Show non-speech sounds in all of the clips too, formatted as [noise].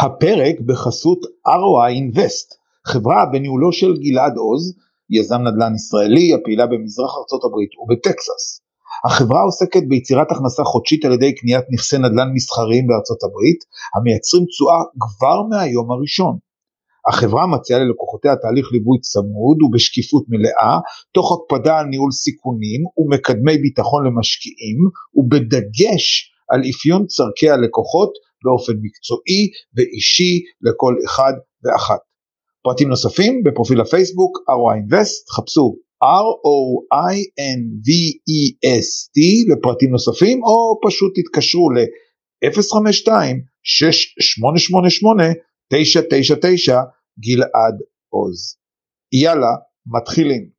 הפרק בחסות ROI Invest, חברה בניהולו של גלעד עוז, יזם נדל"ן ישראלי הפעילה במזרח ארצות הברית ובטקסס. החברה עוסקת ביצירת הכנסה חודשית על ידי קניית נכסי נדל"ן מסחריים בארצות הברית, המייצרים תשואה כבר מהיום הראשון. החברה מציעה ללקוחותיה תהליך ליווי צמוד ובשקיפות מלאה, תוך הקפדה על ניהול סיכונים ומקדמי ביטחון למשקיעים, ובדגש על אפיון צורכי הלקוחות באופן מקצועי ואישי לכל אחד ואחת. פרטים נוספים בפרופיל הפייסבוק ROI Invest, חפשו R-O-I-N-V-E-S-T לפרטים נוספים או פשוט תתקשרו ל-052-6888-999 גלעד עוז. יאללה, מתחילים.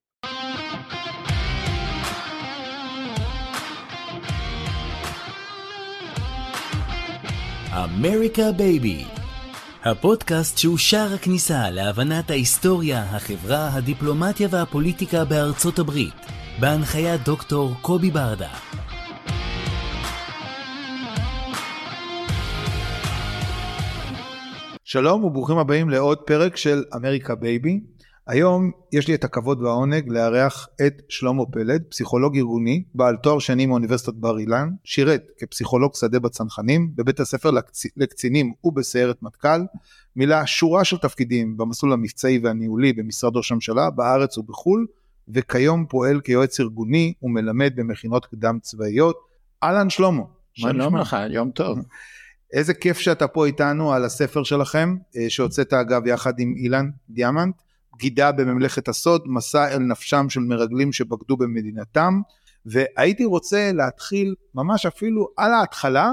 אמריקה בייבי, הפודקאסט שהוא שער הכניסה להבנת ההיסטוריה, החברה, הדיפלומטיה והפוליטיקה בארצות הברית, בהנחיית דוקטור קובי ברדה. שלום וברוכים הבאים לעוד פרק של אמריקה בייבי. היום יש לי את הכבוד והעונג לארח את שלמה פלד, פסיכולוג ארגוני, בעל תואר שני מאוניברסיטת בר אילן, שירת כפסיכולוג שדה בצנחנים, בבית הספר לקצ... לקצינים ובסיירת מטכ"ל, מילא שורה של תפקידים במסלול המבצעי והניהולי במשרד ראש הממשלה, בארץ ובחו"ל, וכיום פועל כיועץ ארגוני ומלמד במכינות קדם צבאיות. אהלן שלמה. שלום לך, יום טוב. איזה כיף שאתה פה איתנו על הספר שלכם, אה, שהוצאת אגב יחד עם אילן דיאמנט. בגידה בממלכת הסוד, מסע אל נפשם של מרגלים שבגדו במדינתם, והייתי רוצה להתחיל ממש אפילו על ההתחלה,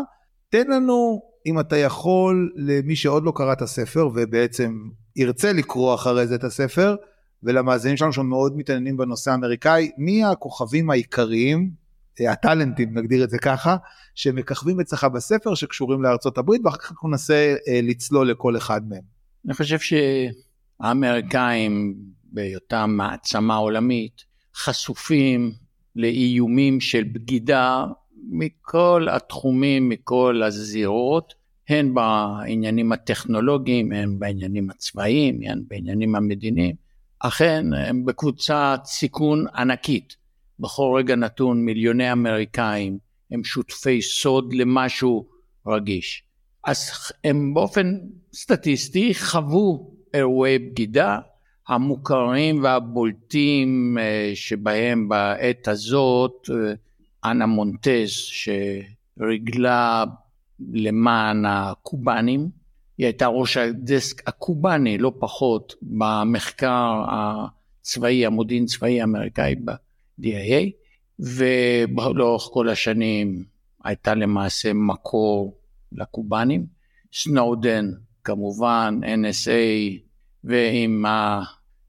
תן לנו, אם אתה יכול, למי שעוד לא קרא את הספר, ובעצם ירצה לקרוא אחרי זה את הספר, ולמאזינים שלנו שמאוד מתעניינים בנושא האמריקאי, מי הכוכבים העיקריים, הטאלנטים נגדיר את זה ככה, שמככבים אצלך בספר שקשורים לארצות הברית, ואחר כך אנחנו ננסה אה, לצלול לכל אחד מהם. אני חושב ש... האמריקאים בהיותם מעצמה עולמית חשופים לאיומים של בגידה מכל התחומים, מכל הזירות, הן בעניינים הטכנולוגיים, הן בעניינים הצבאיים, הן בעניינים המדיניים. אכן, הם בקבוצת סיכון ענקית. בכל רגע נתון מיליוני אמריקאים הם שותפי סוד למשהו רגיש. אז הם באופן סטטיסטי חוו אירועי בגידה המוכרים והבולטים אה, שבהם בעת הזאת אה, אנה מונטז שריגלה למען הקובנים, היא הייתה ראש הדסק הקובני לא פחות במחקר הצבאי, המודיעין צבאי האמריקאי ב-DIA ולאורך כל השנים הייתה למעשה מקור לקובנים. סנודן כמובן NSA ועם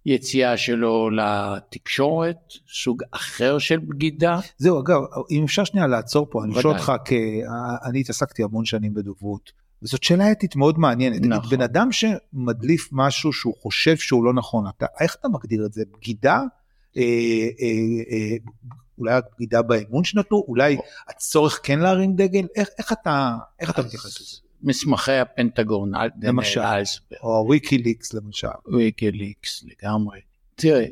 היציאה שלו לתקשורת, סוג אחר של בגידה. זהו, אגב, אם אפשר שנייה לעצור פה, אני שואל אותך, כי אני התעסקתי המון שנים בדוברות, וזאת שאלה אתית מאוד מעניינת. נכון. בן אדם שמדליף משהו שהוא חושב שהוא לא נכון, אתה, איך אתה מגדיר את זה? בגידה? אה, אה, אה, אולי בגידה באמון שנתנו? אולי הצורך כן להרים דגל? איך, איך אתה, איך אתה מתייחס לזה? מסמכי הפנטגון, למשל, או ויקיליקס למשל. ויקיליקס לגמרי. תראה,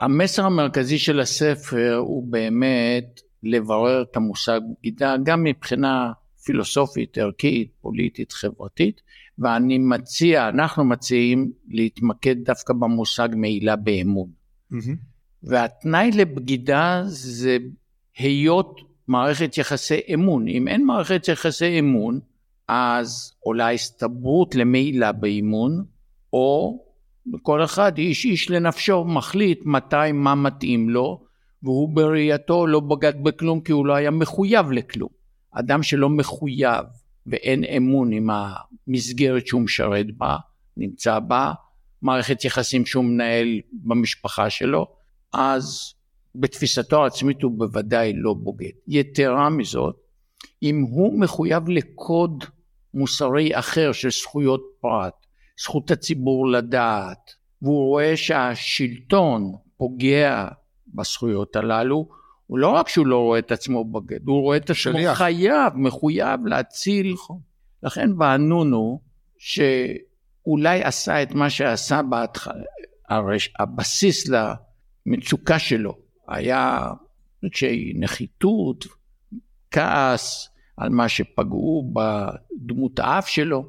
המסר המרכזי של הספר הוא באמת לברר את המושג בגידה גם מבחינה פילוסופית, ערכית, פוליטית, חברתית, ואני מציע, אנחנו מציעים להתמקד דווקא במושג מעילה באמון. Mm-hmm. והתנאי לבגידה זה היות מערכת יחסי אמון. אם אין מערכת יחסי אמון, אז עולה הסתברות למעילה באימון, או כל אחד איש איש לנפשו מחליט מתי מה מתאים לו, והוא בראייתו לא בגד בכלום כי הוא לא היה מחויב לכלום. אדם שלא מחויב ואין אמון עם המסגרת שהוא משרת בה, נמצא בה, מערכת יחסים שהוא מנהל במשפחה שלו, אז בתפיסתו העצמית הוא בוודאי לא בוגד. יתרה מזאת, אם הוא מחויב לקוד מוסרי אחר של זכויות פרט, זכות הציבור לדעת, והוא רואה שהשלטון פוגע בזכויות הללו, הוא לא רק שהוא לא רואה את עצמו בגד, הוא רואה את עצמו חייב, מחויב להציל. נכון. לכן וענונו שאולי עשה את מה שעשה בהתחלה, הרש... הבסיס למצוקה שלו היה שהיא נחיתות, כעס על מה שפגעו בדמות האף שלו.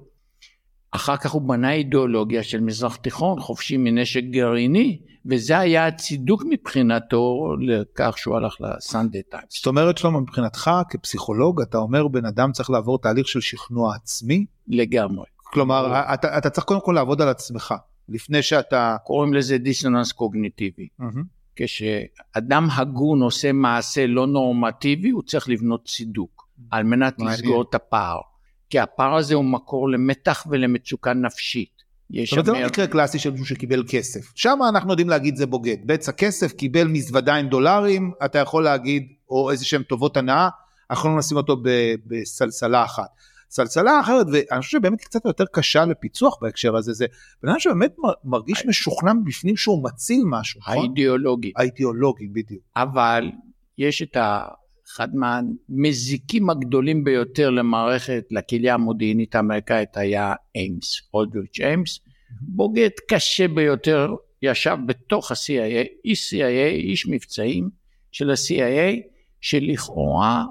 אחר כך הוא בנה אידיאולוגיה של מזרח תיכון חופשי מנשק גרעיני, וזה היה הצידוק מבחינתו לכך שהוא הלך לסנדה טיימס. זאת אומרת שלמה מבחינתך כפסיכולוג אתה אומר בן אדם צריך לעבור תהליך של שכנוע עצמי? לגמרי. כלומר אתה, אתה צריך קודם כל לעבוד על עצמך לפני שאתה... קוראים לזה דיסוננס קוגניטיבי. Mm-hmm. כשאדם הגון עושה מעשה לא נורמטיבי הוא צריך לבנות צידוק על מנת לסגור את הפער. כי הפער הזה הוא מקור למתח ולמצוקה נפשית. זאת אומרת זה לא מקרה קלאסי של מישהו שקיבל כסף. שם אנחנו יודעים להגיד זה בוגד. בצע כסף קיבל מזוודה עם דולרים, אתה יכול להגיד, או איזה שהם טובות הנאה, אנחנו יכולים לשים אותו בסלסלה אחת. סלסלה אחרת, ואני חושב שבאמת קצת יותר קשה לפיצוח בהקשר הזה, זה בן אדם שבאמת מרגיש משוכנע בפנים שהוא מציל משהו, נכון? האידיאולוגי. האידיאולוגי, בדיוק. אבל יש את. אחד מהמזיקים הגדולים ביותר למערכת, לקהילה המודיעינית האמריקאית היה איימס, אולדריץ' איימס, בוגד קשה ביותר, ישב בתוך ה-CIA, איש CIA, איש מבצעים של ה-CIA, שלכאורה,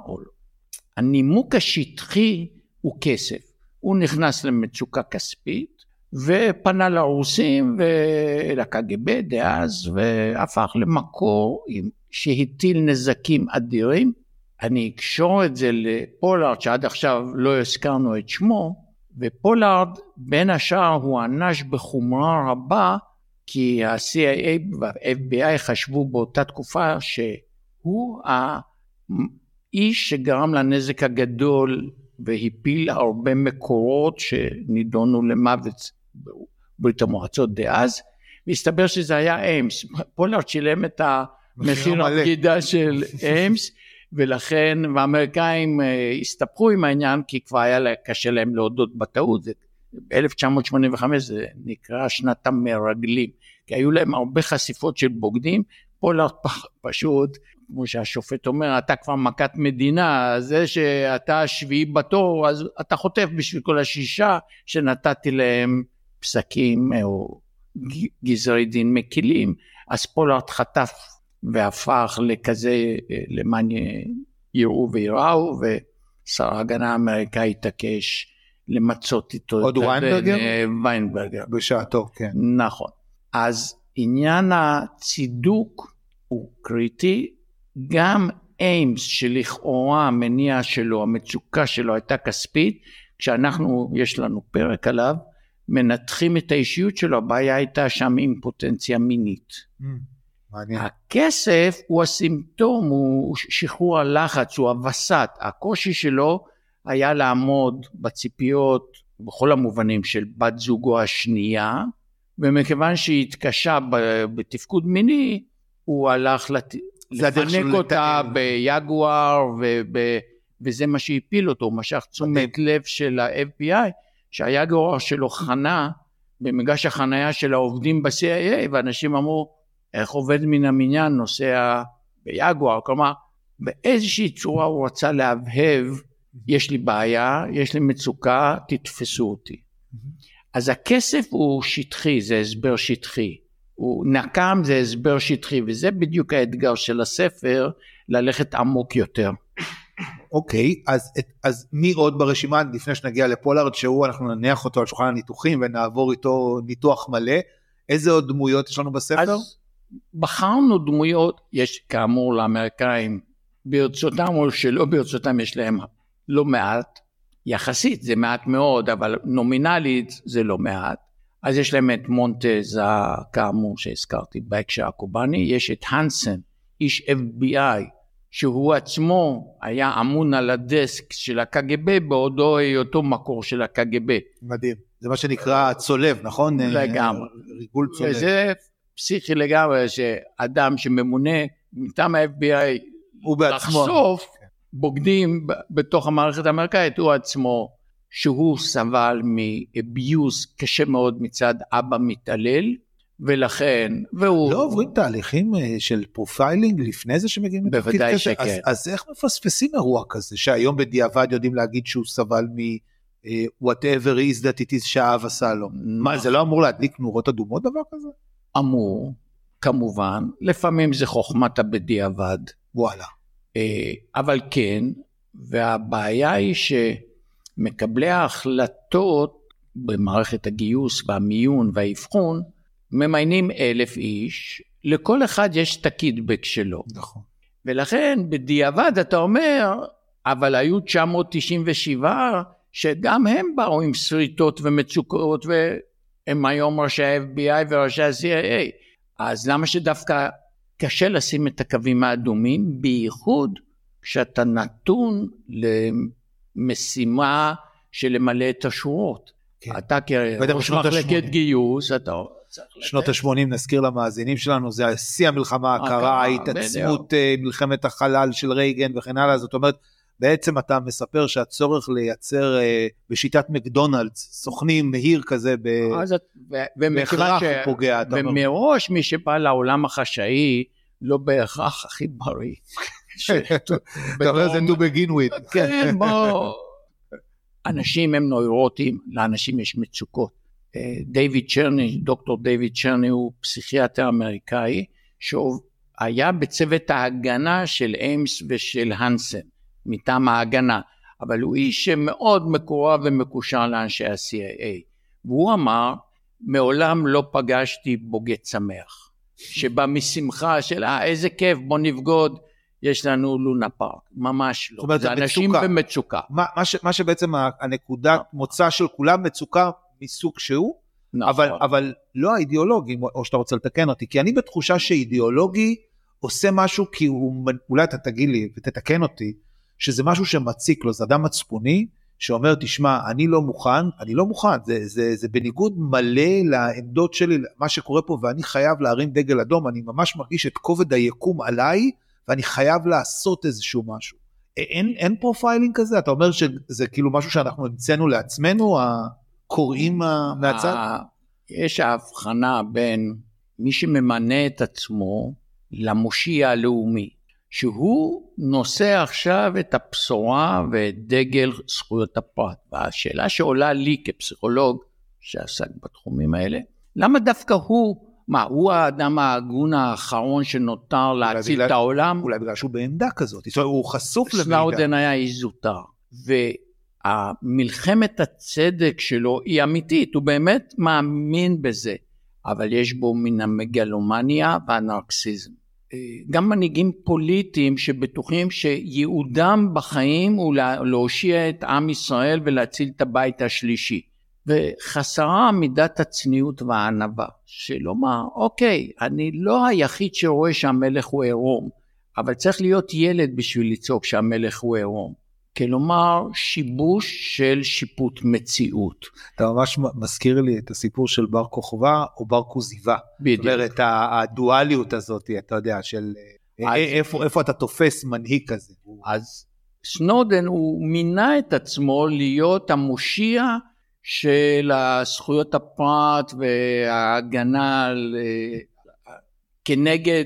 הנימוק השטחי הוא כסף. הוא נכנס למצוקה כספית ופנה לרוסים ולקג"ב דאז והפך למקור שהטיל נזקים אדירים אני אקשור את זה לפולארד שעד עכשיו לא הזכרנו את שמו ופולארד בין השאר הוא ענש בחומרה רבה כי ה-CIA וה-FBI חשבו באותה תקופה שהוא האיש שגרם לנזק הגדול והפיל הרבה מקורות שנידונו למוות בברית המועצות דאז. והסתבר שזה היה אמס פולארד שילם את המחיר הבגידה של [laughs] אמס ולכן האמריקאים אה, הסתבכו עם העניין כי כבר היה קשה להם להודות בטעות, ב-1985 זה נקרא שנת המרגלים, כי היו להם הרבה חשיפות של בוגדים, פולארד פשוט, כמו שהשופט אומר, אתה כבר מכת מדינה, זה שאתה השביעי בתור, אז אתה חוטף בשביל כל השישה שנתתי להם פסקים או גזרי דין מקילים, אז פולארד חטף והפך לכזה למען יראו ויראו ושר ההגנה האמריקאי התעקש למצות איתו עוד ויינברגר? ויינברגר. בשעתו, כן. נכון. אז עניין הצידוק הוא קריטי, גם איימס שלכאורה המניע שלו, המצוקה שלו הייתה כספית, כשאנחנו, יש לנו פרק עליו, מנתחים את האישיות שלו, הבעיה הייתה שם אימפוטנציה מינית. Mm. מעניין. הכסף הוא הסימפטום, הוא שחרור הלחץ, הוא הווסת. הקושי שלו היה לעמוד בציפיות, בכל המובנים, של בת זוגו השנייה, ומכיוון שהיא התקשה בתפקוד מיני, הוא הלך לת... לפנק אותה ביגואר, וב... וזה מה שהפיל אותו, הוא משך תשומת לב של ה-FBI, שהיגואר שלו חנה במגש החנייה של העובדים ב-CIA, ואנשים אמרו, איך עובד מן המניין נוסע ביגואר, כלומר באיזושהי צורה הוא רצה להבהב, יש לי בעיה, יש לי מצוקה, תתפסו אותי. אז הכסף הוא שטחי, זה הסבר שטחי. הוא נקם זה הסבר שטחי, וזה בדיוק האתגר של הספר, ללכת עמוק יותר. אוקיי, okay, אז, אז מי עוד ברשימה לפני שנגיע לפולארד, שהוא אנחנו נניח אותו על שולחן הניתוחים ונעבור איתו ניתוח מלא, איזה עוד דמויות יש לנו בספר? אז בחרנו דמויות, יש כאמור לאמריקאים, ברצותם או שלא ברצותם יש להם לא מעט, יחסית זה מעט מאוד, אבל נומינלית זה לא מעט. אז יש להם את מונטז, כאמור שהזכרתי בהקשר הקובאני, יש את הנסן, איש FBI, שהוא עצמו היה אמון על הדסק של הקג"ב בעודו היותו מקור של הקג"ב. מדהים. זה מה שנקרא צולב, נכון? לגמרי. ריגול צולב. וזה פסיכי לגמרי שאדם שממונה מטעם ה-FBI הוא בעצמו לחשוף. בוגדים בתוך המערכת האמריקאית הוא עצמו שהוא סבל מ abuse קשה מאוד מצד אבא מתעלל ולכן והוא לא עוברים תהליכים אה, של profiling לפני זה שמגיעים לתפקיד כזה? בוודאי שכן. אז, אז איך מפספסים אירוע כזה שהיום בדיעבד יודעים להגיד שהוא סבל אה, whatever is that it is שאבא עשה לו. מה, זה לא אמור להדליק נורות אדומות דבר כזה? אמור, כמובן, לפעמים זה חוכמת הבדיעבד. וואלה. אה, אבל כן, והבעיה היא שמקבלי ההחלטות במערכת הגיוס והמיון והאבחון, ממיינים אלף איש, לכל אחד יש את הקידבק שלו. נכון. ולכן בדיעבד אתה אומר, אבל היו 997 שגם הם באו עם שריטות ומצוקות והם היום ראשי ה-FBI וראשי ה-CIA. אז למה שדווקא קשה לשים את הקווים האדומים, בייחוד כשאתה נתון למשימה של למלא את השורות. כן. אתה כראש מחלקת. גיוס, אתה שנות לתת- ה-80 נזכיר למאזינים שלנו זה שיא המלחמה הקרה, הקרה, ההתעצמות אה, מלחמת החלל של רייגן וכן הלאה זאת אומרת בעצם אתה מספר שהצורך לייצר אה, בשיטת מקדונלדס סוכנים מהיר כזה ומכיוון בהכרח ש... פוגע אתה. ומראש מי שבא לעולם החשאי לא בהכרח הכי בריא. [laughs] אתה אומר זה to begin with. כן, בוא. אנשים הם נוירוטים, לאנשים יש מצוקות. אה, דיוויד צ'רני, דוקטור דיוויד צ'רני הוא פסיכיאטר אמריקאי שהיה בצוות ההגנה של איימס ושל הנסן, מטעם ההגנה, אבל הוא איש שמאוד מקורב ומקושר לאנשי ה-CIA. והוא אמר, מעולם לא פגשתי בוגד שמח, שבא משמחה של אה איזה כיף בוא נבגוד, יש לנו לונה פארק, ממש לא. זאת אומרת, זה אנשים מצוקה. במצוקה. מה, מה, ש, מה שבעצם ה- הנקודת מוצא של כולם מצוקה מסוג שהוא נכון. אבל, אבל לא האידיאולוגי, או שאתה רוצה לתקן אותי, כי אני בתחושה שאידיאולוגי עושה משהו כי הוא, אולי אתה תגיד לי ותתקן אותי, שזה משהו שמציק לו, זה אדם מצפוני שאומר, תשמע, אני לא מוכן, אני לא מוכן, זה, זה, זה בניגוד מלא לעמדות שלי, מה שקורה פה, ואני חייב להרים דגל אדום, אני ממש מרגיש את כובד היקום עליי, ואני חייב לעשות איזשהו משהו. אין, אין profiling כזה? אתה אומר שזה כאילו משהו שאנחנו המצאנו לעצמנו, הקוראים מהצד? יש ההבחנה בין מי שממנה את עצמו למושיע הלאומי, שהוא נושא עכשיו את הבשורה ואת דגל זכויות הפרט. והשאלה שעולה לי כפסיכולוג שעסק בתחומים האלה, למה דווקא הוא, מה, הוא האדם ההגון האחרון שנותר להציל בגלל- את העולם? אולי בגלל שהוא בעמדה כזאת, זאת אומרת, הוא חשוף למידע. סנאודן היה איש זוטר, והמלחמת הצדק שלו היא אמיתית, הוא באמת מאמין בזה, אבל יש בו מן המגלומניה והנרקסיזם. גם מנהיגים פוליטיים שבטוחים שייעודם בחיים הוא לה- להושיע את עם ישראל ולהציל את הבית השלישי. וחסרה מידת הצניעות והענווה, שלומר, אוקיי, אני לא היחיד שרואה שהמלך הוא עירום, אבל צריך להיות ילד בשביל לצעוק שהמלך הוא עירום. כלומר, שיבוש של שיפוט מציאות. אתה ממש מזכיר לי את הסיפור של בר כוכבא או בר כוזיבא. זאת בדיוק. אומרת, ה- הדואליות הזאת, אתה יודע, של אה, אז- איפה איפה אתה תופס מנהיג כזה. אז סנודן הוא מינה את עצמו להיות המושיע של הזכויות הפרט וההגנה על, אה, כנגד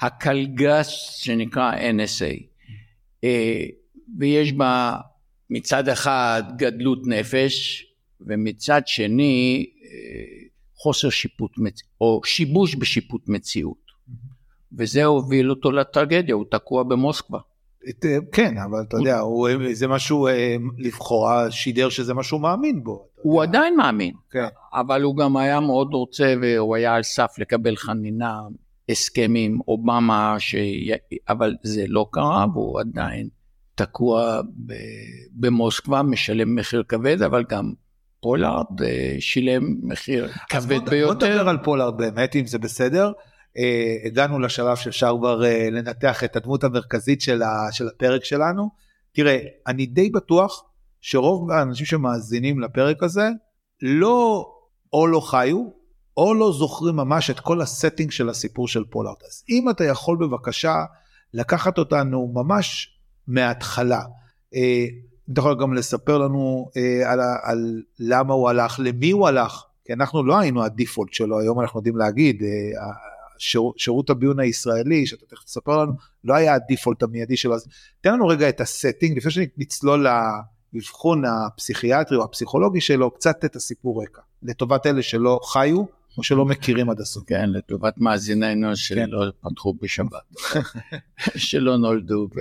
הקלגס שנקרא NSA. ויש בה מצד אחד גדלות נפש ומצד שני אה, חוסר שיפוט. או שיבוש בשיפוט מציאות. וזה הוביל אותו לטרגדיה, הוא תקוע במוסקבה. את, אה, כן, אבל אתה יודע, הוא- זה משהו, אה, לכאורה שידר שזה מה שהוא מאמין בו. הוא יודע. עדיין מאמין, כן. אבל הוא גם היה מאוד רוצה והוא היה על סף לקבל חנינה, הסכם עם אובמה, ש... אבל זה לא קרה והוא עדיין תקוע. במוסקבה, משלם מחיר כבד, אבל גם פולארד אה, שילם מחיר כבד בוא- בוא ביותר. נדבר על פולארד באמת, אם זה בסדר. אה, הגענו לשלב שאפשר כבר אה, לנתח את הדמות המרכזית של, ה, של הפרק שלנו. תראה, אני די בטוח שרוב האנשים שמאזינים לפרק הזה לא או לא חיו או לא זוכרים ממש את כל ה setting של הסיפור של פולארד. אז אם אתה יכול בבקשה לקחת אותנו ממש מההתחלה. אה, אתה יכול גם לספר לנו אה, על, על למה הוא הלך, למי הוא הלך, כי אנחנו לא היינו ה default שלו, היום אנחנו יודעים להגיד, אה, השיר, שירות הביון הישראלי, שאתה תכף תספר לנו, לא היה ה default המיידי שלו, אז תן לנו רגע את ה setting, לפני שנצלול לאבחון הפסיכיאטרי או הפסיכולוגי שלו קצת את הסיפור רקע, לטובת אלה שלא חיו או שלא מכירים עד הסוף. כן, לטובת מאזיננו שלא כן. פתחו בשבת, [laughs] שלא נולדו ב...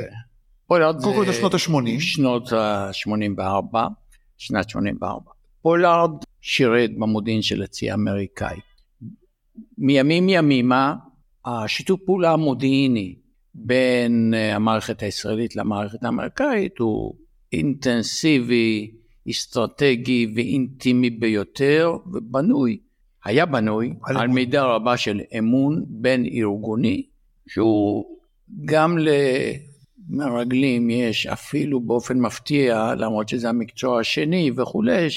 פולארד קודם כל שנות ה-80. שנות ה-84, שנת 84. פולארד שירת במודיעין של הצי האמריקאי. מימים ימימה, השיתוף פעולה המודיעיני בין אה, המערכת הישראלית למערכת האמריקאית הוא אינטנסיבי, אסטרטגי ואינטימי ביותר, ובנוי, היה בנוי על, על מידה רבה של אמון בין ארגוני, שהוא גם למרגלים יש אפילו באופן מפתיע, למרות שזה המקצוע השני וכולי,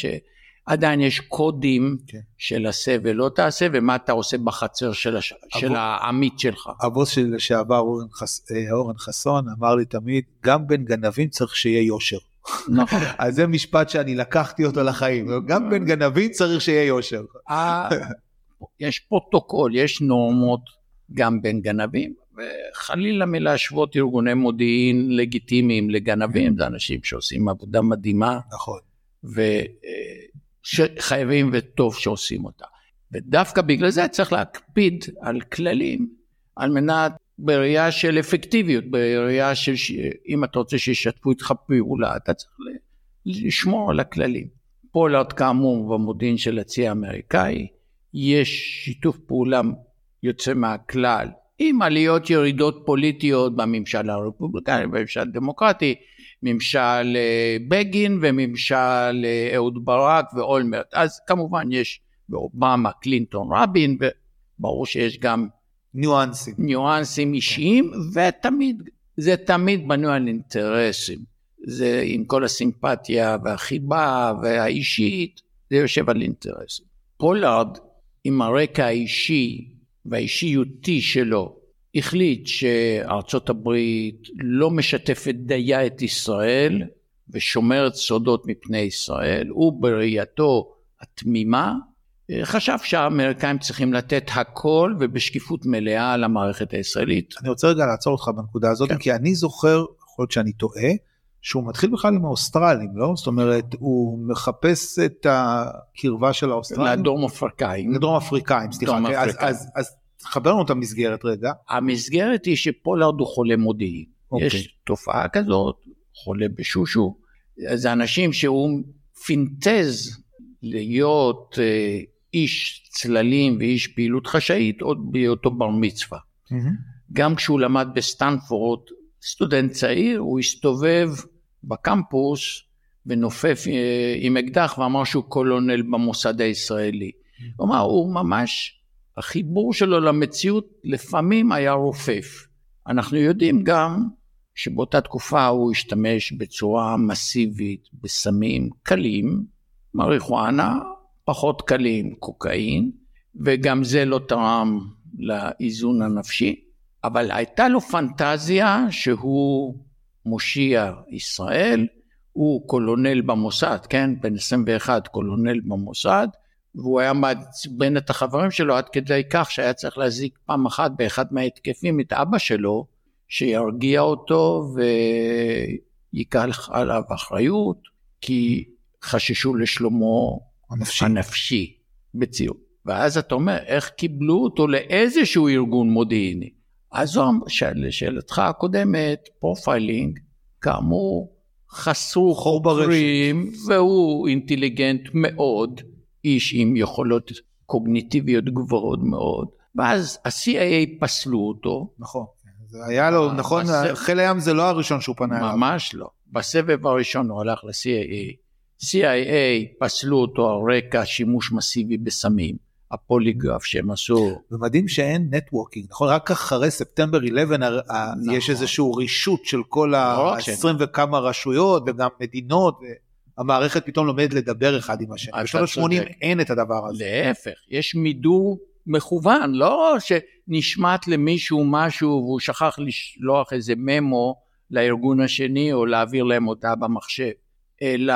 עדיין יש קודים כן. של עשה ולא תעשה, ומה אתה עושה בחצר של, הש... אבו... של העמית שלך. הבוס שלי לשעבר, אורן, חס... אה, אורן חסון, אמר לי תמיד, גם בין גנבים צריך שיהיה יושר. נכון. [laughs] אז זה משפט שאני לקחתי אותו לחיים, גם בין גנבים צריך שיהיה יושר. יש פרוטוקול, יש נורמות גם בין גנבים, וחלילה מלהשוות ארגוני מודיעין לגיטימיים לגנבים, זה אנשים שעושים עבודה מדהימה. נכון. שחייבים וטוב שעושים אותה. ודווקא בגלל זה צריך להקפיד על כללים על מנת בראייה של אפקטיביות, בראייה של אם אתה רוצה שישתפו איתך פעולה אתה צריך לשמור על הכללים. פולארד כאמור במודיעין של הצי האמריקאי, יש שיתוף פעולה יוצא מהכלל עם עליות ירידות פוליטיות בממשל הרפובליקני, בממשל הדמוקרטי, ממשל אה, בגין וממשל אה, אהוד ברק ואולמרט. אז כמובן יש באובמה, קלינטון, רבין, וברור שיש גם ניואנסים, ניואנסים אישיים, ותמיד, זה תמיד בנוי על אינטרסים. זה עם כל הסימפתיה והחיבה והאישית, זה יושב על אינטרסים. פולארד, עם הרקע האישי והאישיותי שלו, החליט שארצות הברית לא משתפת דייה את ישראל ושומרת סודות מפני ישראל, הוא בראייתו התמימה חשב שהאמריקאים צריכים לתת הכל ובשקיפות מלאה למערכת הישראלית. אני רוצה רגע לעצור אותך בנקודה הזאת, כן. כי אני זוכר, יכול להיות שאני טועה, שהוא מתחיל בכלל עם האוסטרלים, לא? זאת אומרת, הוא מחפש את הקרבה של האוסטרלים. לדרום אפריקאים. לדרום אפריקאים, סליחה. דרום. אז, אז, אז תחבר לנו את המסגרת רגע. המסגרת היא שפולארד הוא חולה מודיעין. אוקיי. יש תופעה כזאת, חולה בשושו. זה אנשים שהוא פינטז להיות אה, איש צללים ואיש פעילות חשאית עוד בהיותו בר מצווה. Mm-hmm. גם כשהוא למד בסטנפורד, סטודנט צעיר, הוא הסתובב בקמפוס ונופף אה, עם אקדח ואמר שהוא קולונל במוסד הישראלי. כלומר. הוא ממש החיבור שלו למציאות לפעמים היה רופף. אנחנו יודעים גם שבאותה תקופה הוא השתמש בצורה מסיבית בסמים קלים, מריחואנה, פחות קלים, קוקאין, וגם זה לא תרם לאיזון הנפשי, אבל הייתה לו פנטזיה שהוא מושיע ישראל, הוא קולונל במוסד, כן? בן 21 קולונל במוסד, והוא היה מעצבן את החברים שלו עד כדי כך שהיה צריך להזיק פעם אחת באחד מההתקפים את אבא שלו, שירגיע אותו ויקח עליו אחריות, כי חששו לשלומו הנפשי, הנפשי בציור. ואז אתה אומר, איך קיבלו אותו לאיזשהו ארגון מודיעיני? אז לשאלתך הקודמת, profiling, כאמור, חסרו חוקרים, והוא אינטליגנט מאוד, איש עם יכולות קוגניטיביות גבוהות מאוד, ואז ה-CIA פסלו אותו. נכון, זה היה לו, נכון, בסבב, חיל הים זה לא הראשון שהוא פנה אליו. ממש לא. בסבב הראשון הוא הלך ל-CIA, CIA פסלו אותו על רקע שימוש מסיבי בסמים. הפוליגרף שהם עשו. ומדהים שאין נטוורקינג, נכון? רק אחרי ספטמבר 11 נכון. יש איזשהו רישות של כל לא ה-20 וכמה רשויות וגם מדינות. המערכת פתאום לומדת לדבר אחד עם השני. בשנות ה-80 אין את הדבר הזה. להפך, יש מידור מכוון, לא שנשמט למישהו משהו והוא שכח לשלוח איזה ממו לארגון השני או להעביר להם אותה במחשב, אלא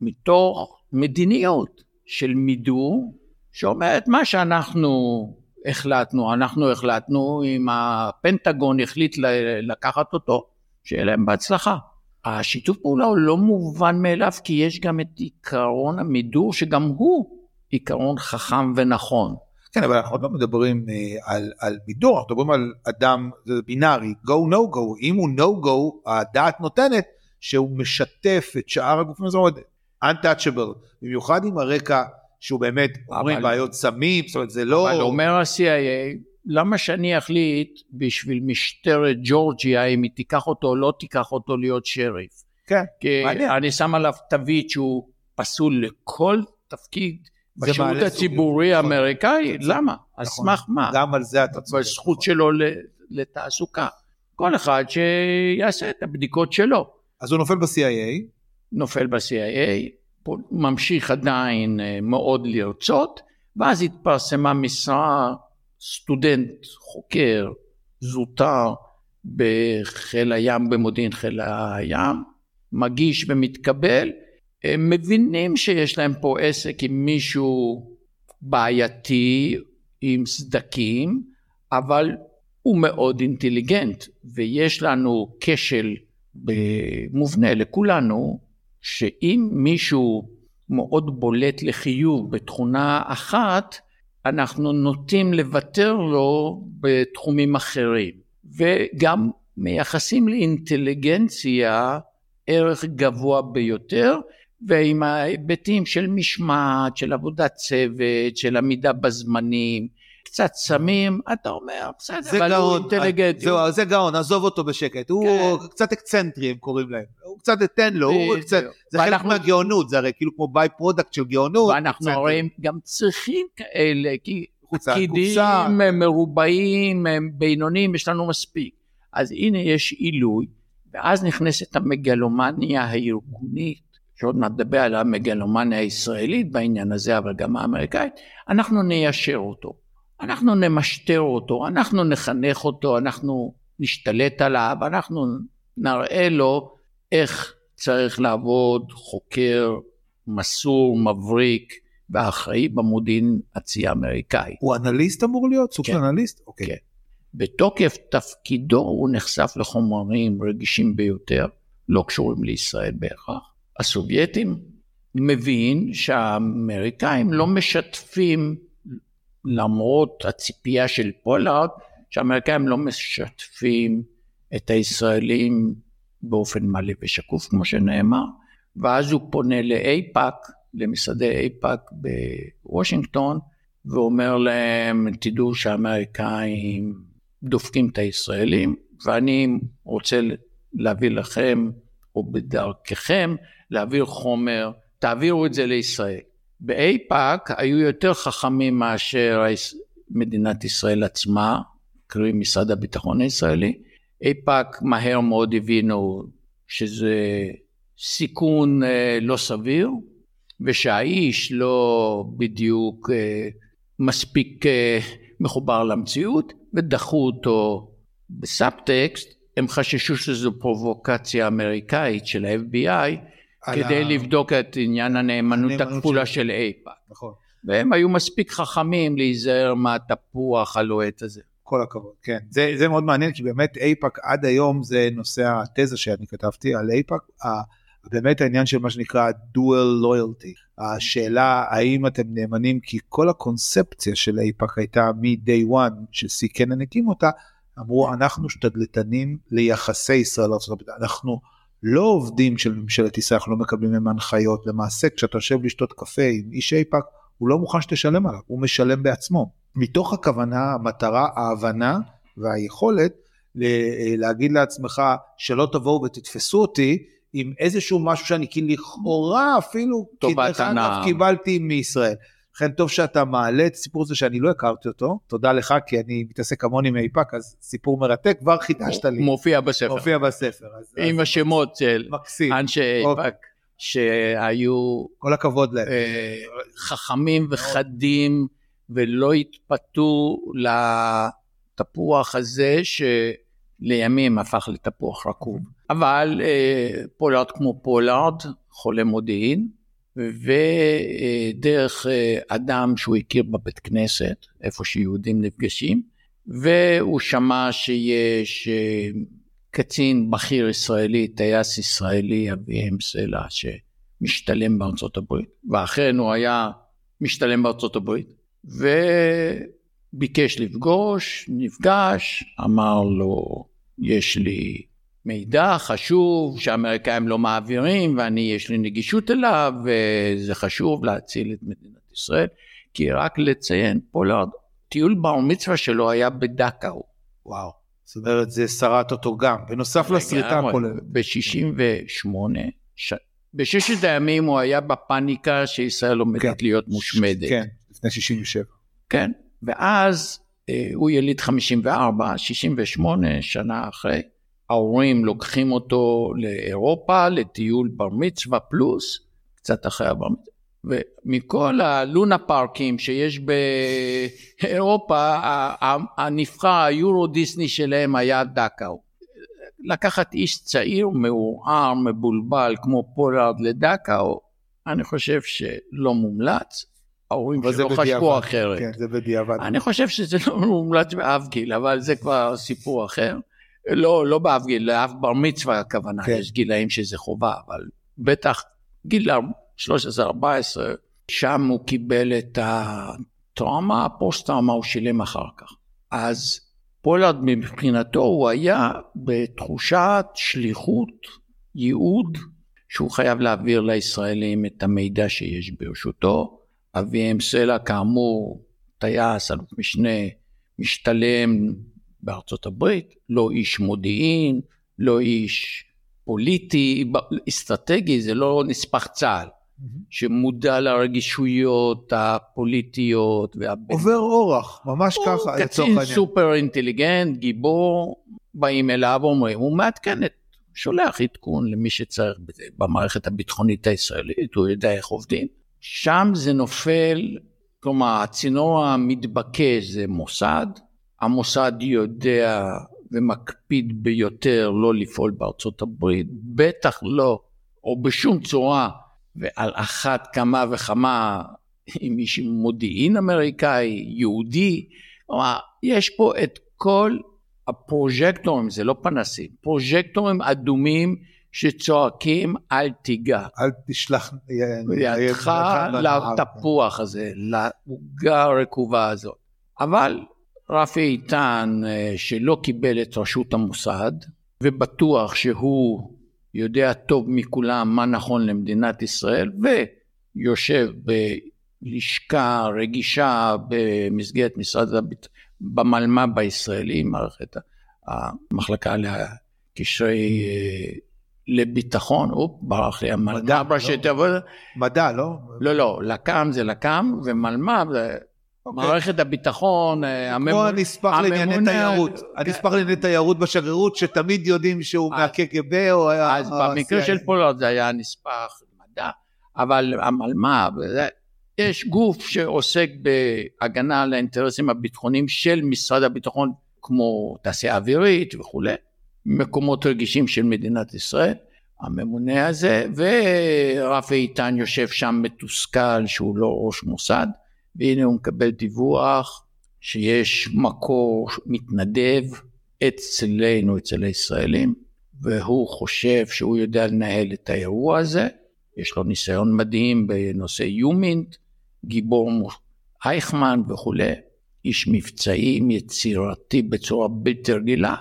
מתוך מדיניות של מידור שאומרת מה שאנחנו החלטנו, אנחנו החלטנו, אם הפנטגון החליט לקחת אותו, שיהיה להם בהצלחה. השיתוף פעולה הוא לא מובן מאליו, כי יש גם את עיקרון המידור, שגם הוא עיקרון חכם ונכון. כן, אבל אנחנו עוד לא מדברים אה, על, על מידור, אנחנו מדברים על אדם, זה בינארי, go no go, אם הוא no go, הדעת נותנת שהוא משתף את שאר הגופים, זאת אומרת, untouchable, במיוחד עם הרקע שהוא באמת, אומרים אבל- בעיות סמים, זאת אומרת, זה לא... אבל אומר ה-CIA, למה שאני אחליט בשביל משטרת ג'ורג'יה אם היא תיקח אותו או לא תיקח אותו להיות שריף? כן, כי מעניין. אני שם עליו תווית שהוא פסול לכל תפקיד בשירות הציבורי נכון. האמריקאי, למה? על נכון. סמך מה? גם על זה אתה צודק. בזכות שלו לתעסוקה. כל אחד שיעשה את הבדיקות שלו. אז הוא נופל ב-CIA, נופל ב-CIA, ממשיך עדיין אה, מאוד לרצות, ואז התפרסמה משרה סטודנט, חוקר, זוטר בחיל הים, במודיעין חיל הים, מגיש ומתקבל, הם מבינים שיש להם פה עסק עם מישהו בעייתי, עם סדקים, אבל הוא מאוד אינטליגנט, ויש לנו כשל מובנה לכולנו, שאם מישהו מאוד בולט לחיוב בתכונה אחת, אנחנו נוטים לוותר לו בתחומים אחרים. וגם מייחסים לאינטליגנציה ערך גבוה ביותר, ועם ההיבטים של משמעת, של עבודת צוות, של עמידה בזמנים, קצת סמים, אתה אומר, בסדר, זה אבל הוא גאון, אינטליגנט. זהו, זה גאון, עזוב אותו בשקט, הוא כן. קצת אקסצנטרי הם קוראים להם, הוא קצת תן לו, הוא. קצת, זה חלק ואנחנו- מהגאונות, זה הרי כאילו כמו by-product של גאונות, ואנחנו. הרי גם צריכים כאלה, כי פקידים מרובעים, הם בינוניים, יש לנו מספיק. אז הנה יש עילוי, ואז נכנסת המגלומניה הארגונית, שעוד מעט נדבר על המגלומניה הישראלית בעניין הזה, אבל גם האמריקאית, אנחנו ניישר אותו, אנחנו נמשטר אותו, אנחנו נחנך אותו, אנחנו נשתלט עליו, אנחנו נראה לו איך צריך לעבוד חוקר מסור, מבריק ואחראי במודיעין הצי האמריקאי. הוא אנליסט אמור להיות? סוג כן. של אנליסט? אוקיי. כן. בתוקף תפקידו הוא נחשף לחומרים רגישים ביותר, לא קשורים לישראל בהכרח. הסובייטים מבין שהאמריקאים לא משתפים, למרות הציפייה של פולארד, שהאמריקאים לא משתפים את הישראלים באופן מלא ושקוף, כמו שנאמר, ואז הוא פונה לאייפאק, למשרדי אייפאק בוושינגטון, ואומר להם, תדעו שהאמריקאים דופקים את הישראלים, ואני רוצה להביא לכם, או בדרככם, להעביר חומר, תעבירו את זה לישראל. באייפאק היו יותר חכמים מאשר מדינת ישראל עצמה, קרי משרד הביטחון הישראלי. אייפאק מהר מאוד הבינו שזה סיכון אה, לא סביר, ושהאיש לא בדיוק אה, מספיק אה, מחובר למציאות, ודחו אותו בסאבטקסט. הם חששו שזו פרובוקציה אמריקאית של ה-FBI, כדי ה- לבדוק את עניין הנאמנות הכפולה של- אייפאק. נכון. והם היו מספיק חכמים להיזהר מהתפוח הלוהט הזה. כל הכבוד, כן. זה, זה מאוד מעניין, כי באמת אייפאק עד היום זה נושא התזה שאני כתבתי על אייפאק, באמת העניין של מה שנקרא dual loyalty. השאלה האם אתם נאמנים, כי כל הקונספציה של אייפאק הייתה מ-day one, שסי קנן הקים אותה, אמרו אנחנו שתדלתנים ליחסי ישראל הברית, אנחנו לא עובדים של ממשלת ישראל, אנחנו לא מקבלים מהם הנחיות, למעשה כשאתה יושב לשתות קפה עם איש אייפאק, הוא לא מוכן שתשלם עליו, הוא משלם בעצמו. מתוך הכוונה, המטרה, ההבנה והיכולת להגיד לעצמך שלא תבואו ותתפסו אותי עם איזשהו משהו שאני כאילו לכאורה אפילו, כי טובת דרך אגב. קיבלתי מישראל. לכן טוב שאתה מעלה את הסיפור הזה שאני לא הכרתי אותו, תודה לך כי אני מתעסק כמוני עם אייפאק, אז סיפור מרתק, כבר חידשת לי, מופיע בספר. מופיע בספר. אז, עם אז השמות של מקסים, אנשי אוקיי. אייפאק שהיו כל הכבוד להם. אה, חכמים וחדים ולא התפתו לתפוח הזה שלימים הפך לתפוח רקוב. אבל אה, פולארד כמו פולארד, חולה מודיעין, ודרך אה, אדם שהוא הכיר בבית כנסת, איפה שיהודים נפגשים, והוא שמע שיש אה, קצין בכיר ישראלי, טייס ישראלי, אביהם סלע, שמשתלם בארצות הברית, ואכן הוא היה משתלם בארצות הברית, וביקש לפגוש, נפגש, אמר לו, יש לי מידע חשוב שהאמריקאים לא מעבירים ואני יש לי נגישות אליו וזה חשוב להציל את מדינת ישראל. כי רק לציין, פולארד, טיול בר מצווה שלו היה בדכאו. וואו, זאת אומרת זה שרט אותו גם, בנוסף לסריטה הכוללת. ב-68, ש... בששת הימים הוא היה בפאניקה שישראל עומדת כן. להיות מושמדת. כן, לפני 67. כן, ואז אה, הוא יליד 54, 68, שנה אחרי. ההורים לוקחים אותו לאירופה לטיול בר מצווה פלוס, קצת אחרי הבר מצווה. ומכל הלונה פארקים שיש באירופה, הנבחר היורו דיסני שלהם היה דאקאו. לקחת איש צעיר, מעורער, מבולבל כמו פולארד לדאקאו, אני חושב שלא מומלץ. ההורים שלו חשבו אחרת. כן, זה בדיעבד. אני חושב שזה לא מומלץ באף גיל, אבל זה כבר סיפור אחר. לא, לא באף גיל, לאף בר מצווה הכוונה, כן. יש גילאים שזה חובה, אבל בטח גיל 13-14, שם הוא קיבל את הטראומה, הפוסט-טראומה הוא שילם אחר כך. אז פולארד מבחינתו הוא היה בתחושת שליחות, ייעוד, שהוא חייב להעביר לישראלים את המידע שיש ברשותו. אביהם סלע כאמור, טייס, אלוף משנה, משתלם בארצות הברית, לא איש מודיעין, לא איש פוליטי, אסטרטגי, זה לא נספח צה"ל, שמודע לרגישויות הפוליטיות. והבין... עובר אורח, ממש ככה, לצורך העניין. קצין סופר אינטליגנט, גיבור, באים אליו ואומרים, הוא מעדכן את, שולח עדכון למי שצריך במערכת הביטחונית הישראלית, הוא יודע איך עובדים. שם זה נופל, כלומר, הצינור המתבקש זה מוסד, המוסד יודע ומקפיד ביותר לא לפעול בארצות הברית, בטח לא, או בשום צורה, ועל אחת כמה וכמה עם איש מודיעין אמריקאי, יהודי, כלומר, יש פה את כל הפרוז'קטורים, זה לא פנסים, פרוז'קטורים אדומים שצועקים אל תיגע. אל תשלח ידך לתפוח הזה, לעוגה הרקובה הזאת. אבל רפי איתן אה, שלא קיבל את ראשות המוסד ובטוח שהוא יודע טוב מכולם מה נכון למדינת ישראל ויושב בלשכה רגישה במסגרת משרד הביט... במלמ"ב הישראלי, מערכת המחלקה לקשרי אה, לביטחון, אופ, ברח לי המלמ"ב ראשי תיבות. מדע, לא? לא, לא, לק"ם זה לק"ם ומלמ"ב זה אוקיי. מערכת הביטחון, אה, כמו הנספח לענייני תיירות, הנספח לענייני תיירות בשגרירות, שתמיד יודעים שהוא מהקג"ב או היה... אז במקרה של פולארד זה היה נספח מדע, אבל המלמ"ב, יש גוף שעוסק בהגנה על האינטרסים הביטחוניים של משרד הביטחון, כמו תעשייה אווירית וכולי, מקומות רגישים של מדינת ישראל. הממונה הזה, ורפי איתן יושב שם מתוסכל שהוא לא ראש מוסד, והנה הוא מקבל דיווח שיש מקור מתנדב אצלנו, אצל הישראלים, והוא חושב שהוא יודע לנהל את האירוע הזה, יש לו ניסיון מדהים בנושא יומינט, גיבור אייכמן וכולי, איש מבצעים יצירתי בצורה בלתי רגילה,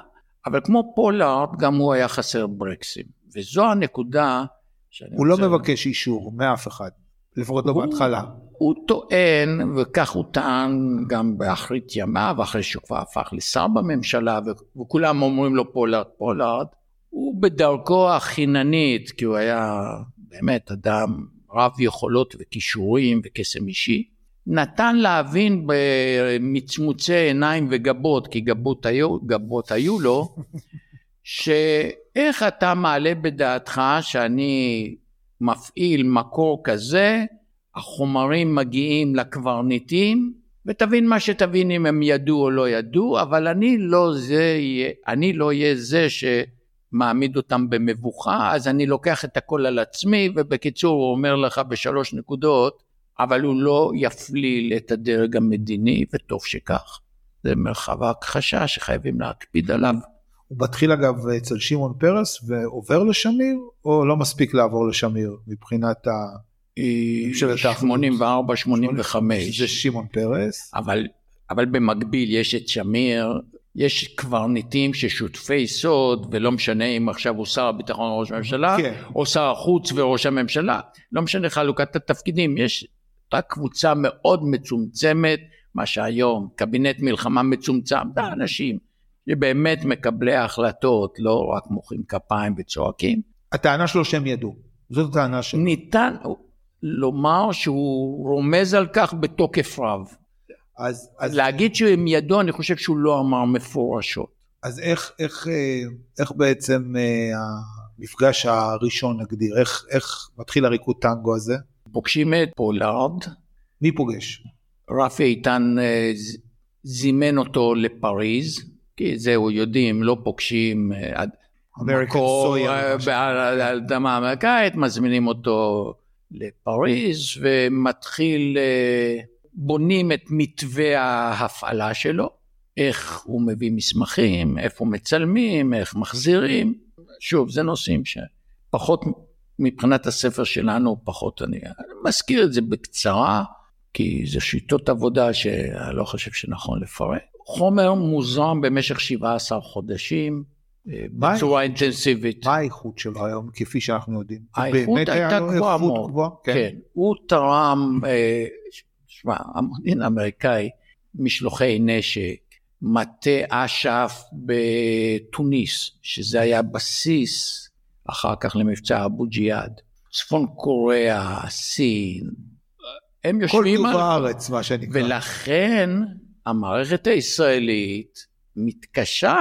אבל כמו פולארד גם הוא היה חסר ברקסים, וזו הנקודה שאני הוא לא רוצה... לא מבקש אישור מאף אחד, לפחות לא בהתחלה. הוא טוען, וכך הוא טען גם באחרית ימיו, אחרי שהוא כבר הפך לשר בממשלה, וכולם אומרים לו פולארד, פולארד, הוא בדרכו החיננית, כי הוא היה באמת אדם רב יכולות וכישורים וקסם אישי, נתן להבין במצמוצי עיניים וגבות, כי גבות היו, גבות היו לו, [laughs] שאיך אתה מעלה בדעתך שאני מפעיל מקור כזה, החומרים מגיעים לקברניטים, ותבין מה שתבין אם הם ידעו או לא ידעו, אבל אני לא זה, אני לא אהיה זה שמעמיד אותם במבוכה, אז אני לוקח את הכל על עצמי, ובקיצור הוא אומר לך בשלוש נקודות, אבל הוא לא יפליל את הדרג המדיני, וטוב שכך. זה מרחב ההכחשה שחייבים להקפיד עליו. הוא מתחיל אגב אצל שמעון פרס ועובר לשמיר, או לא מספיק לעבור לשמיר מבחינת ה... ממשלת האחדות? 84, 85. זה שמעון פרס. אבל, אבל במקביל יש את שמיר, יש קברניטים ששותפי סוד, ולא משנה אם עכשיו הוא שר הביטחון או ראש הממשלה, כן. או שר החוץ וראש הממשלה, לא משנה חלוקת התפקידים, יש רק קבוצה מאוד מצומצמת, מה שהיום, קבינט מלחמה מצומצם, זה אנשים שבאמת מקבלי ההחלטות, לא רק מוחאים כפיים וצועקים. הטענה שלו שהם ידעו, זאת הטענה שלו. ניתן לומר שהוא רומז על כך בתוקף רב. אז, אז, להגיד שהם ידעו, אני חושב שהוא לא אמר מפורשות. אז איך, איך, אה, איך בעצם אה, המפגש הראשון נגדיר, איך, איך מתחיל הריקוד טנגו הזה? פוגשים את פולארד, מי פוגש? רפי איתן אה, זימן אותו לפריז, כי זהו, יודעים, לא פוגשים אה, עד- American מקור soil, אה, משהו. על על אדמה אמריקאית, מזמינים אותו לפריז ומתחיל, אה, בונים את מתווה ההפעלה שלו, איך הוא מביא מסמכים, איפה מצלמים, איך מחזירים. שוב, זה נושאים שפחות מבחינת הספר שלנו, פחות אני, אני מזכיר את זה בקצרה, כי זה שיטות עבודה שאני לא חושב שנכון לפרט. חומר מוזרם במשך 17 חודשים, מה בצורה אינטנסיבית. מה האיכות שלו היום, כפי שאנחנו יודעים? האיכות הייתה גבוהה מאוד. גבוהה? כן. הוא תרם, אה, שמע, המודיעין האמריקאי, משלוחי נשק, מטה אש"ף בתוניס, שזה היה בסיס אחר כך למבצע אבו ג'יהאד, צפון קוריאה, סין, הם כל יושבים טוב על... הארץ, מה שנקרא. ולכן המערכת הישראלית מתקשה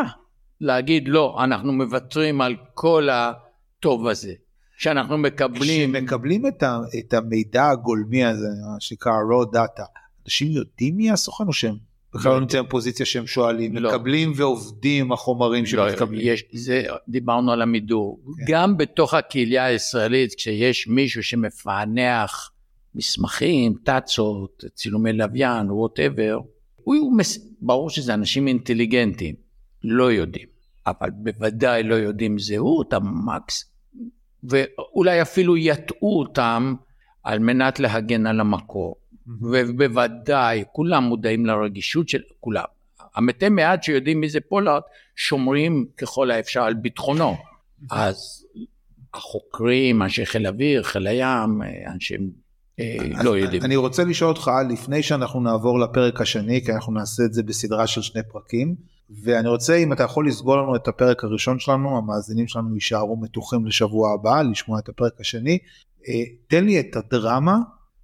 להגיד לא, אנחנו מוותרים על כל הטוב הזה, שאנחנו מקבלים, כשמקבלים את, ה, את המידע הגולמי הזה, מה שנקרא raw data, אנשים יודעים מי הסוכן או שהם בכלל לא לא נמצאים בפוזיציה שהם שואלים, לא. מקבלים ועובדים החומרים לא, שמתקבלים. יש, זה, דיברנו על המידור, כן. גם בתוך הקהילה הישראלית, כשיש מישהו שמפענח מסמכים, טאצות, צילומי לוויין, וואטאבר, הוא, הוא מס... ברור שזה אנשים אינטליגנטים, לא יודעים, אבל בוודאי לא יודעים זהות, המקס, ואולי אפילו יטעו אותם על מנת להגן על המקור. ובוודאי, כולם מודעים לרגישות של כולם. המתי מעט שיודעים מי זה פולארד, שומרים ככל האפשר על ביטחונו. אז החוקרים, אנשי חיל אוויר, חיל הים, אנשי... אה, לא יודעים. אני רוצה לשאול אותך, לפני שאנחנו נעבור לפרק השני, כי אנחנו נעשה את זה בסדרה של שני פרקים, ואני רוצה, אם אתה יכול לסגור לנו את הפרק הראשון שלנו, המאזינים שלנו יישארו מתוחים לשבוע הבא, לשמוע את הפרק השני. אה, תן לי את הדרמה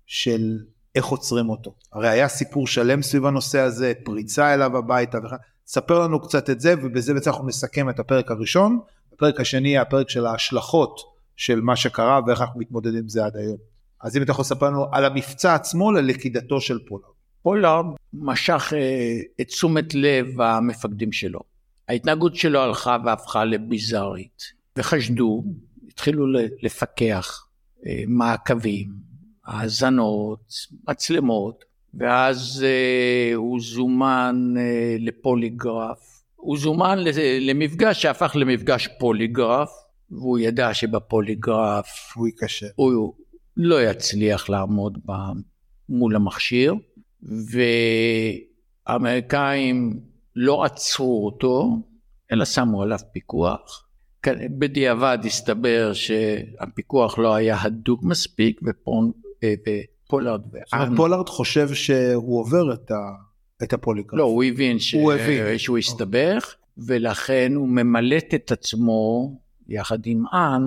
של איך עוצרים אותו. הרי היה סיפור שלם סביב הנושא הזה, פריצה אליו הביתה וכן. ספר לנו קצת את זה, ובזה בעצם אנחנו נסכם את הפרק הראשון. הפרק השני יהיה הפרק של ההשלכות של מה שקרה ואיך אנחנו מתמודדים עם זה עד היום. אז אם אתה יכול לספר לנו על המבצע עצמו ללכידתו של פולארד. פולארד משך אה, את תשומת לב המפקדים שלו. ההתנהגות שלו הלכה והפכה לביזארית, וחשדו, התחילו לפקח אה, מעקבים, האזנות, מצלמות, ואז אה, הוא זומן אה, לפוליגרף. הוא זומן למפגש שהפך למפגש פוליגרף, והוא ידע שבפוליגרף הוא ייכשל. הוא לא יצליח לעמוד מול המכשיר, והאמריקאים לא עצרו אותו, אלא שמו עליו פיקוח. בדיעבד הסתבר שהפיקוח לא היה הדוק מספיק, אה, ופולארד וארנולד, פולארד חושב שהוא עובר את, ה, את הפוליגרף. לא, הוא הבין, ש... הוא הבין. שהוא הסתבך, ולכן הוא ממלט את עצמו, יחד עם אן,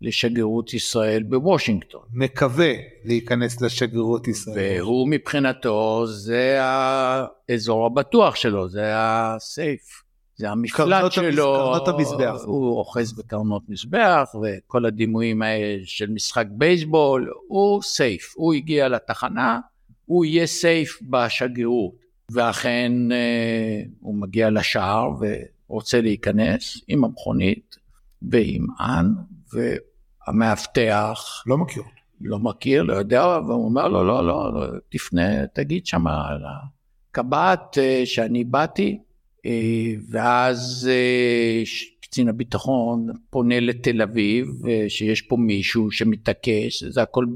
לשגרירות ישראל בוושינגטון. מקווה להיכנס לשגרירות ישראל. והוא מבחינתו זה האזור הבטוח שלו, זה ה safe, זה המפלט שלו, קרנות המזבח. הוא אוחז בקרנות מזבח וכל הדימויים האלה של משחק בייסבול, הוא סייף, הוא הגיע לתחנה, הוא יהיה סייף בשגרירות, ואכן אה, הוא מגיע לשער ורוצה להיכנס עם המכונית ועם אן, והמאבטח לא מכיר. לא מכיר, לא יודע, והוא אומר לו, לא, לא, לא, תפנה, תגיד שם על הקב"ט אה, שאני באתי, אה, ואז אה, קצין הביטחון פונה לתל אביב, שיש פה מישהו שמתעקש, זה הכל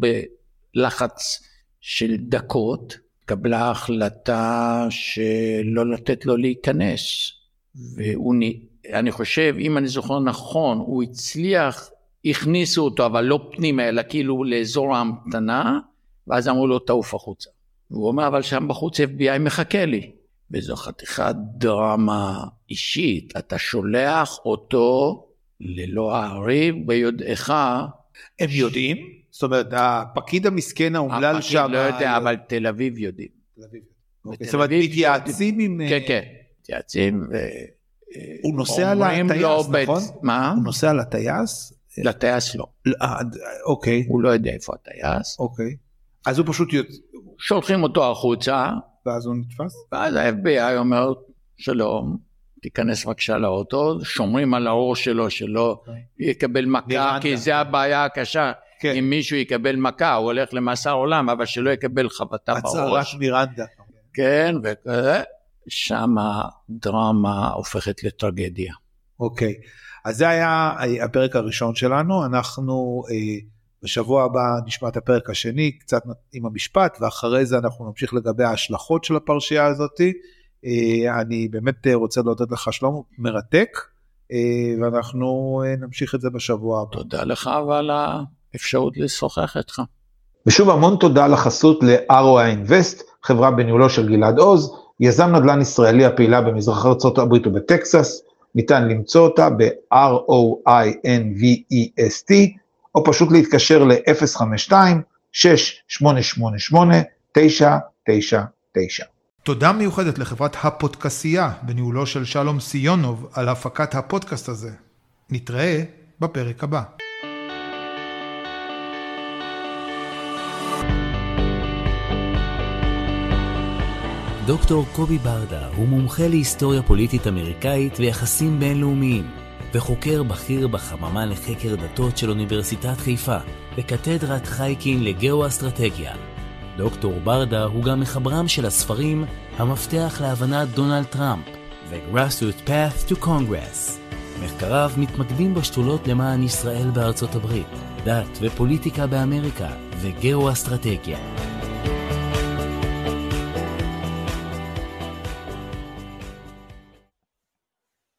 בלחץ של דקות. קבלה החלטה שלא לתת לו להיכנס. והוא, אני חושב, אם אני זוכר נכון, הוא הצליח, הכניסו אותו, אבל לא פנימה, אלא כאילו לאזור ההמתנה, ואז אמרו לו, תעוף החוצה. והוא אומר, אבל שם בחוץ FBI מחכה לי. וזו חתיכת דרמה אישית, אתה שולח אותו ללא העריב ביודעך. הם יודעים? זאת אומרת, הפקיד המסכן האומלל שם... הפקיד לא יודע, אבל תל אביב יודעים. תל אביב. אוקיי, זאת אומרת, מתייעצים עם... כן, כן, מתייעצים. הוא נוסע לטייס, נכון? מה? הוא נוסע לטייס? לטייס לא. אה, אוקיי. הוא לא יודע איפה הטייס. אוקיי. אז הוא פשוט... שולחים אותו החוצה. ואז הוא נתפס? ואז ה-FBI אומר, שלום, תיכנס בבקשה לאוטו, שומרים על הראש שלו שלא okay. אוקיי. יקבל מכה, כי זה הבעיה הקשה. כן. אם מישהו יקבל מכה, הוא הולך למאסר עולם, אבל שלא יקבל חבטה בראש. הצהרת מירנדה. כן, וכזה, שם הדרמה הופכת לטרגדיה. אוקיי, אז זה היה הפרק הראשון שלנו, אנחנו אה, בשבוע הבא נשמע את הפרק השני, קצת עם המשפט, ואחרי זה אנחנו נמשיך לגבי ההשלכות של הפרשייה הזאתי. אה, אני באמת רוצה להודות לך שלמה, מרתק, אה, ואנחנו אה, נמשיך את זה בשבוע הבא. תודה לך ועל האפשרות לשוחח איתך. ושוב המון תודה לחסות ל-ROI Invest, חברה בניהולו של גלעד עוז, יזם נדל"ן ישראלי הפעילה במזרח ארצות הברית ובטקסס, ניתן למצוא אותה ב-R-O-I-N-V-E-S-T, או פשוט להתקשר ל-0522-688-999. תודה מיוחדת לחברת הפודקסייה בניהולו של שלום סיונוב על הפקת הפודקאסט הזה. נתראה בפרק הבא. דוקטור קובי ברדה הוא מומחה להיסטוריה פוליטית אמריקאית ויחסים בינלאומיים, וחוקר בכיר בחממה לחקר דתות של אוניברסיטת חיפה, וקתדרת חייקין לגאו-אסטרטגיה. דוקטור ברדה הוא גם מחברם של הספרים "המפתח להבנת דונלד טראמפ" ו-Grassroot Path to Congress. מחקריו מתמקדים בשתולות למען ישראל בארצות הברית, דת ופוליטיקה באמריקה וגאו-אסטרטגיה.